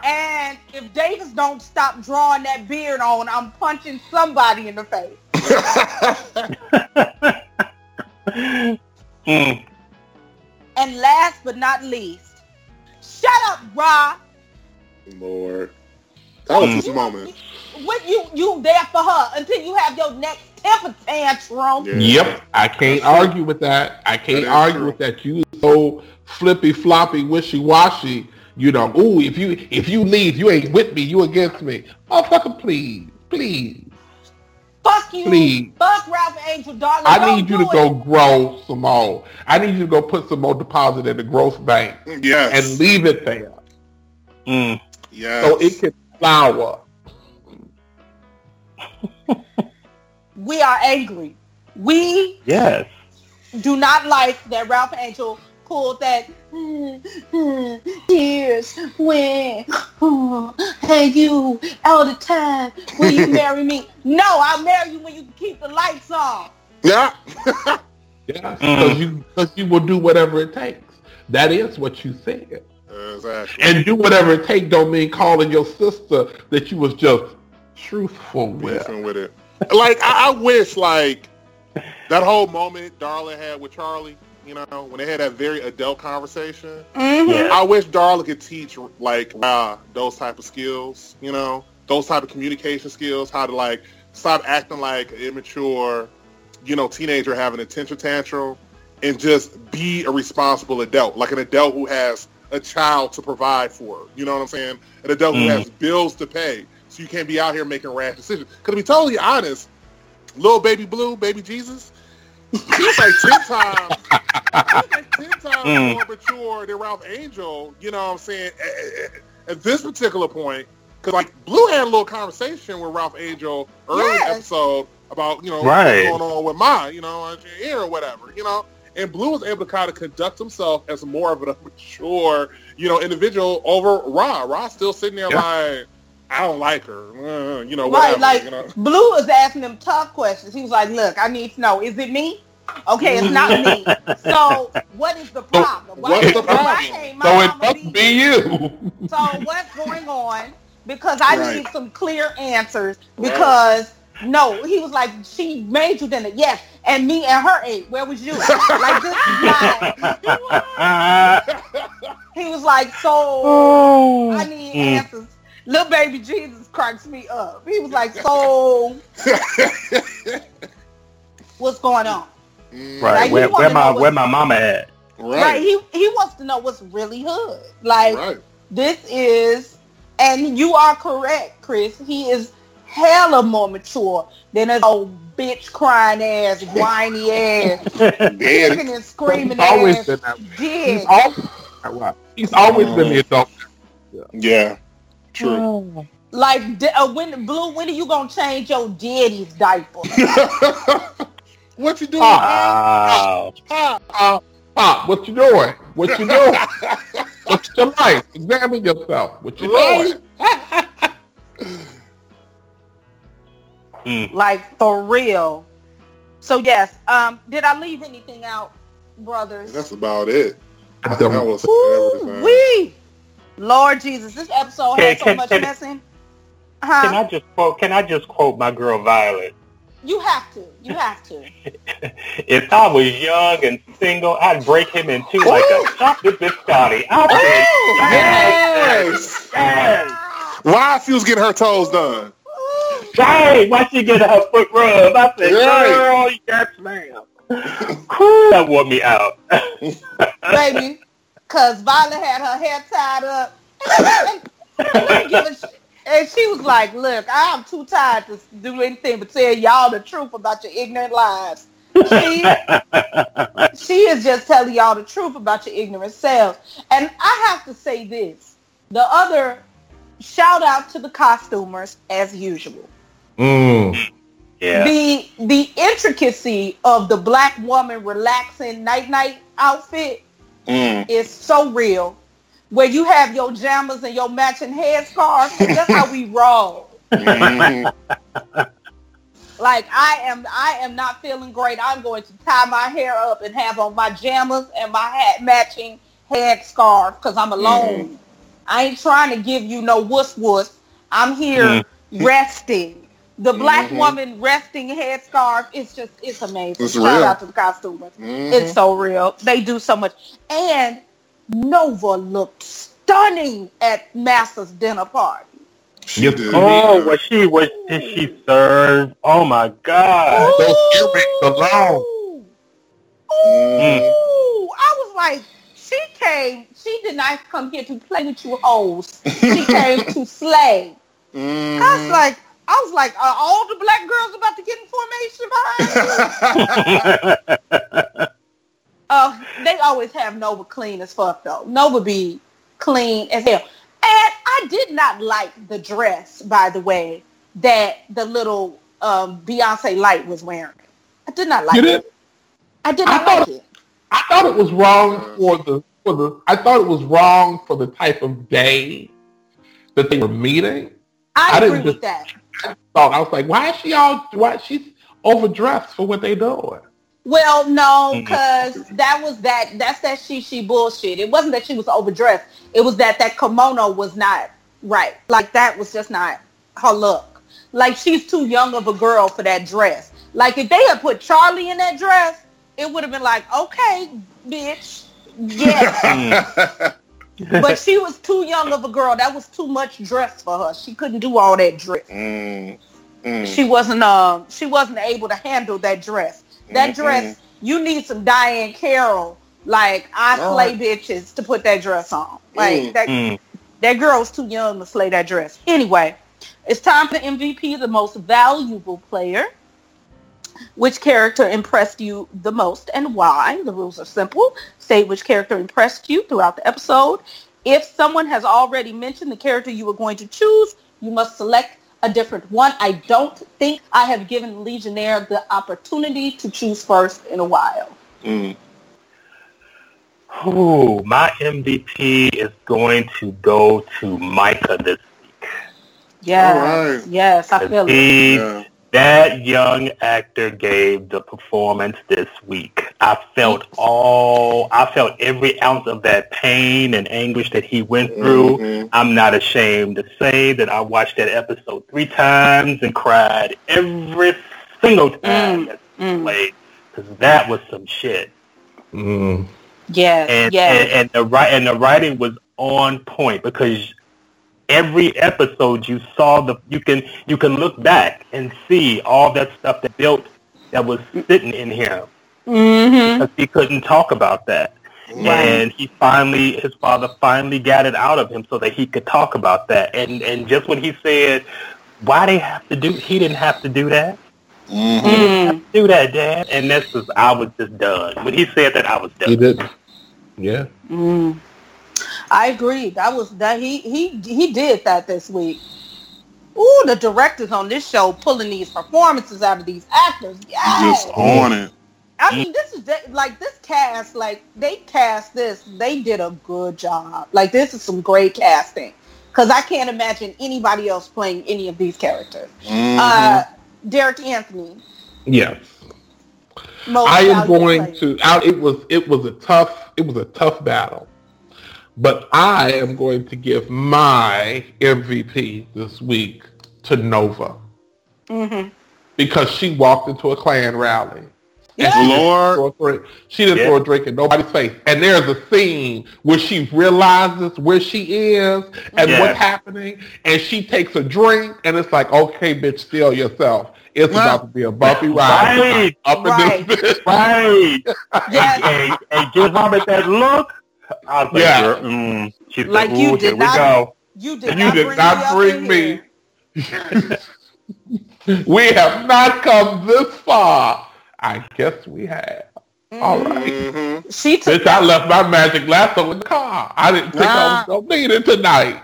And if Davis don't stop drawing that beard on, I'm punching somebody in the face. Mm. And last but not least, shut up, Ra. Lord. That was his moment. What you you there for her until you have your next temper tantrum. Yeah. Yep, I can't argue with that. I can't is argue true. with that. You so flippy floppy, wishy washy. You know, ooh, if you if you leave, you ain't with me, you against me. Motherfucker, please, please. Fuck you. Please. Fuck Ralph Angel, darling. I Don't need you to it. go grow some more. I need you to go put some more deposit in the growth bank Yes. and leave it there Mm. Yes. so it can flower. We are angry. We Yes. do not like that Ralph Angel pulled that "Hmm, hmm, here's when hmm, hey you all the time will you marry me no i'll marry you when you keep the lights on yeah. Yeah, because you because you will do whatever it takes. That is what you said. Exactly. And do whatever it takes don't mean calling your sister that you was just truthful with. with it. Like I, I wish like that whole moment Darla had with Charlie, you know, when they had that very adult conversation. Yeah. I wish Darla could teach like uh, those type of skills, you know, those type of communication skills, how to like stop acting like an immature, you know, teenager having a attention tantrum and just be a responsible adult, like an adult who has a child to provide for. You know what I'm saying? An adult who Mhm. has bills to pay. So you can't be out here making rash decisions. Because to be totally honest, little baby blue, baby Jesus, he's like 10 times he's like 10 times Mm. more mature than Ralph Angel, you know what I'm saying, at, at- at this particular point. Because, like, Blue had a little conversation with Ralph Angel early Yes. episode about, you know, Right. what's going on with Ma, you know, on ear or whatever, you know. And Blue was able to kind of conduct himself as more of a mature, you know, individual over Ra. Ra's still sitting there Yeah. like, I don't like her, uh, you know, right like you know. blue was asking them tough questions he was like look i need to know is it me okay it's not me so what is the problem Why- what's the problem? So it must be you. So what's going on? Because I Right. need some clear answers. Because no, he was like, she made you dinner. Yes, and me and her ate. Where was you? like this is not. He was like, so I need Mm. answers. Little baby Jesus cracks me up. He was like, so what's going on? Mm. Right. Like, where where my where my mama at? Right. Right. He he wants to know what's really hood. Like right. this is, and you are correct, Chris. He is hella more mature than a old bitch crying ass, whiny ass, kicking and screaming He's always ass. been that way. Dick. He's always. He's always been the adult. Yeah. True. Like uh, when blue, when are you gonna change your daddy's diaper? what you doing? Wow. Pop? Uh, Pop, what you doing? What you doing? What's your life? Examine yourself. What you doing? Mm. like for real. So yes, um, did I leave anything out, brothers? That's about it. I I don't. was Ooh, everything. Lord Jesus, this episode Can- had so can- much can- messing. Can I just quote? Can I just quote my girl Violet? You have to. You have to. If I was young and single, I'd break him in two like a chocolate biscotti. I said, Yes. yes. Why she was getting her toes done? Hey, why she get her foot rubbed? I said, Right. girl, yes, ma'am. Whew, that wore me out. baby, because Violet had her hair tied up. and, and, give a sh- and she was like, look, I'm too tired to do anything but tell y'all the truth about your ignorant lives. She, she is just telling y'all the truth about your ignorant selves. And I have to say this. The other, shout out to the costumers as usual. Mm. yeah. The the intricacy of the black woman relaxing night night outfit Mm. is so real. Where you have your jammers and your matching headscarf, 'cause that's how we roll. Mhm. Like I am, I am not feeling great. I'm going to tie my hair up and have on my jammers and my hat matching headscarf because I'm alone. I ain't trying to give you no wuss wuss. I'm here resting. The black Mhm. woman resting headscarf. It's just it's amazing. It's Shout real. out to the costumers. Mhm. It's so real. They do so much. And Nova looked stunning at Master's dinner party. She did. Oh, was she was did she serve? Oh my God! Those earrings alone. Ooh. Ooh. I was like, she came, she did not come here to play with you hoes. She came to slay. I was Mhm. like, I was like, are all the black girls about to get in formation behind you? Uh, they always have Nova clean as fuck though. Nova be clean as hell. And I did not like the dress, by the way, that the little um, Beyonce Light was wearing. I did not like it. I did I not thought- like it. I thought it was wrong for the for the. I thought it was wrong for the type of day that they were meeting. I, I agree with just- that. Thought I was like, why is she all? Why she's overdressed for what they doing? Well, no, mm. because that was that. That's that she she bullshit. It wasn't that she was overdressed. It was that that kimono was not right. Like that was just not her look. Like she's too young of a girl for that dress. Like if they had put Charlie in that dress, it would have been like, okay, bitch, yes. Mm. But she was too young of a girl. That was too much dress for her. She couldn't do all that dress. Mm. Mm. She wasn't um she wasn't able to handle that dress. That Mhm. dress, you need some Diahann Carroll, like I slay bitches to put that dress on. Like Mm. that Mm. that girl's too young to slay that dress. Anyway, it's time for MVP, the most valuable player. Which character impressed you the most and why? The rules are simple. Say which character impressed you throughout the episode. If someone has already mentioned the character you were going to choose, you must select a different one. I don't think I have given Legionnaire the opportunity to choose first in a while. Mm. Ooh, my MVP is going to go to Micah this week. Yes, right. yes, I feel it. He, Yeah. That young actor gave the performance this week. I felt all, I felt every ounce of that pain and anguish that he went through. Mhm. I'm not ashamed to say that I watched that episode three times and cried every single time that mm. played because that was some shit. Mm. Yes, and, yes. and and the right and the writing was on point because every episode you saw the you can you can look back and see all that stuff that built that was sitting in him mm-hmm. because he couldn't talk about that And he finally, his father finally got it out of him so that he could talk about that. And and just when he said, why they have to do, he didn't have to do that. Mhm. He didn't have to do that, Dad. And that's just, I was just done. When he said that, I was done. He didn't. Yeah. Mm. I agree. That was that he he he did that this week. Ooh, the directors on this show pulling these performances out of these actors. Yes. Just on it. I mean, this is like this cast. Like they cast this. They did a good job. Like this is some great casting. Because I can't imagine anybody else playing any of these characters. Mhm. Uh, Derek Anthony. Yeah. most I am going to. I, it was it was a tough it was a tough battle, but I am going to give my MVP this week to Nova Mhm. because she walked into a Klan rally. Yeah. she didn't Lord. throw a drink- She didn't Yeah. throw a drink in nobody's face. And there's a scene where she realizes where she is and Yeah. what's happening, and she takes a drink, and it's like, okay, bitch, steel yourself. It's Well, about to be a bumpy ride Right. up in Right. this bitch. Right. Yes. and, and give Robert that look. I was like, Yeah. girl, mm. She said, Like you did here we not- go. You did You not did bring not me bring in me. we have not come this far. I guess we have. All right. Mhm. She took Bitch, I left my magic lasso in the car. I didn't think I was going to need it tonight.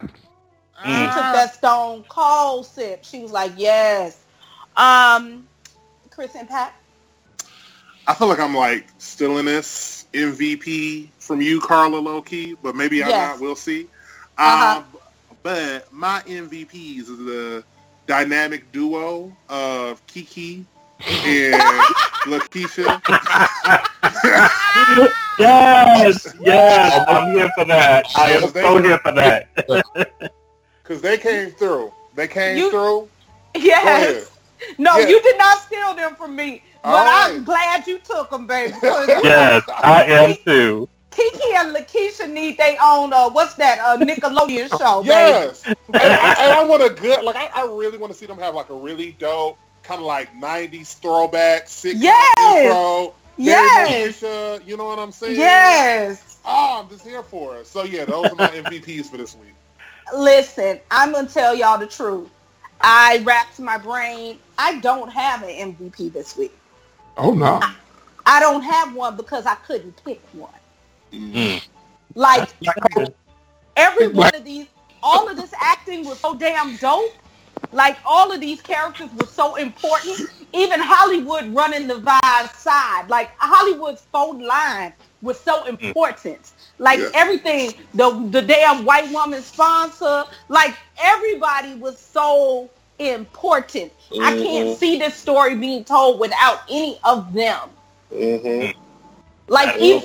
She took that stone cold sip. She was like, yes. Um, Chris and Pat. I feel like I'm like still in this MVP from you, Carla Loki, but maybe I'm Yes. not. We'll see. Uh-huh. Um, but my MVPs is the dynamic duo of Kiki and Lakeisha. Yes, yes, I'm here for that. I am so here for that. Because they came through. They came You- through. Yes. No, Yeah. you did not steal them from me. But All I'm glad you took them, baby. 'cause Yes, I am too. Kiki and Lakeisha need their own, uh, what's that, uh, Nickelodeon show. Yes. and, I, and I want a good, like, I, I really want to see them have, like, a really dope, kind of like 90s throwback, sitcom Yes. intro. Yes. Lakeisha, you know what I'm saying? Yes. Oh, I'm just here for it. So, yeah, those are my MVPs for this week. Listen, I'm to tell y'all the truth. I wrapped my brain. I don't have an MVP this week. Oh, no. I don't have one because I couldn't pick one. Mm. Like every one of these, all of this acting was so damn dope. Like all of these characters were so important. Even Hollywood running the vibe side, like Hollywood's phone line was so important. Like Yeah. everything, the the damn white woman sponsor, like everybody was so important. I can't see this story being told without any of them. Mm-hmm. Like even,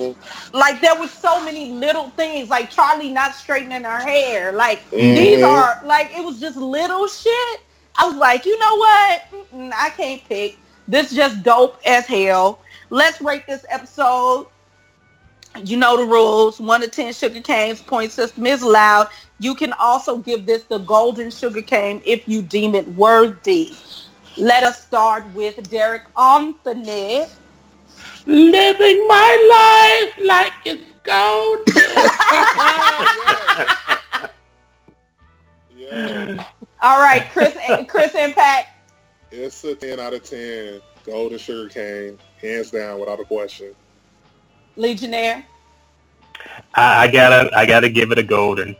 like there was so many little things, like Charlie not straightening her hair. Like these Mhm. are like it was just little shit. I was like, you know what? Mm-mm, I can't pick. This just dope as hell. Let's rate this episode. You know the rules. One to ten sugar canes. Point system is allowed. You can also give this the golden sugar cane if you deem it worthy. Let us start with Derek Anthony. Living my life like it's gold. yeah. All right, Chris. Chris Impact. It's a 10 out of 10. Golden sugar cane. Hands down, without a question. Legionnaire. I, I gotta, I gotta give it a golden.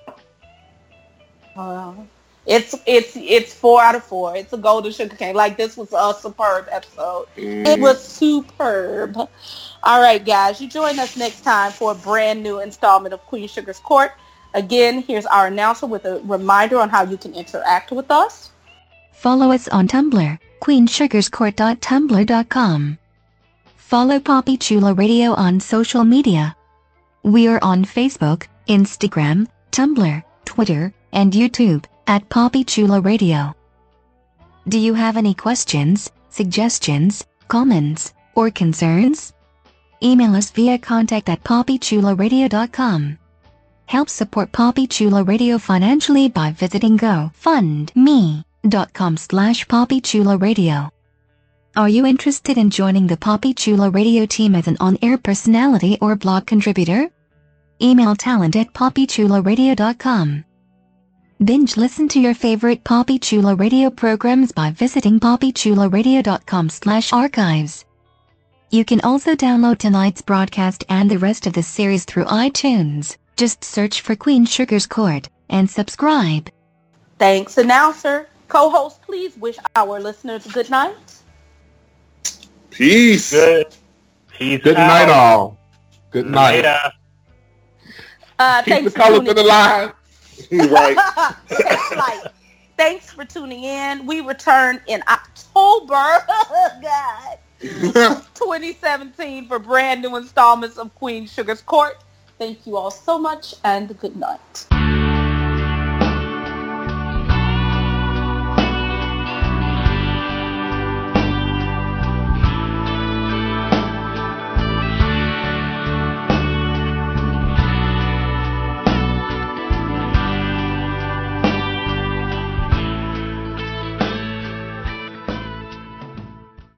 Uh, it's it's it's four out of four. It's a golden sugar cane. Like this was a superb episode. It Mm. was superb. All right, guys, you join us next time for a brand new installment of Queen Sugar's Court. Again, here's our announcer with a reminder on how you can interact with us. Follow us on Tumblr, queensugarscourt.tumblr.com. Follow Poppy Chulo Radio on social media. We are on Facebook, Instagram, Tumblr, Twitter, and YouTube at Poppy Chulo Radio. Do you have any questions, suggestions, comments, or concerns? Email us via contact at poppychuloradio.com. Help support Poppy Chulo Radio financially by visiting GoFundMe.com slash Poppy Chulo Radio. Are you interested in joining the Poppy Chulo Radio team as an on-air personality or blog contributor? Email talent at poppychuloradio.com. Binge listen to your favorite Poppy Chulo radio programs by visiting poppychuloradio.com slash archives. You can also download tonight's broadcast and the rest of the series through iTunes. Just search for Queen Sugar's Court and subscribe. Thanks, announcer. Co-host, please wish our listeners good night. Peace. Good. Peace Good out. night, all. Good night. Later. Uh, Keep the thanks for colors in the line. Right. like, thanks for tuning in. We return in October, God, 2017 for brand new installments of Queen Sugar's Court. Thank you all so much and good night.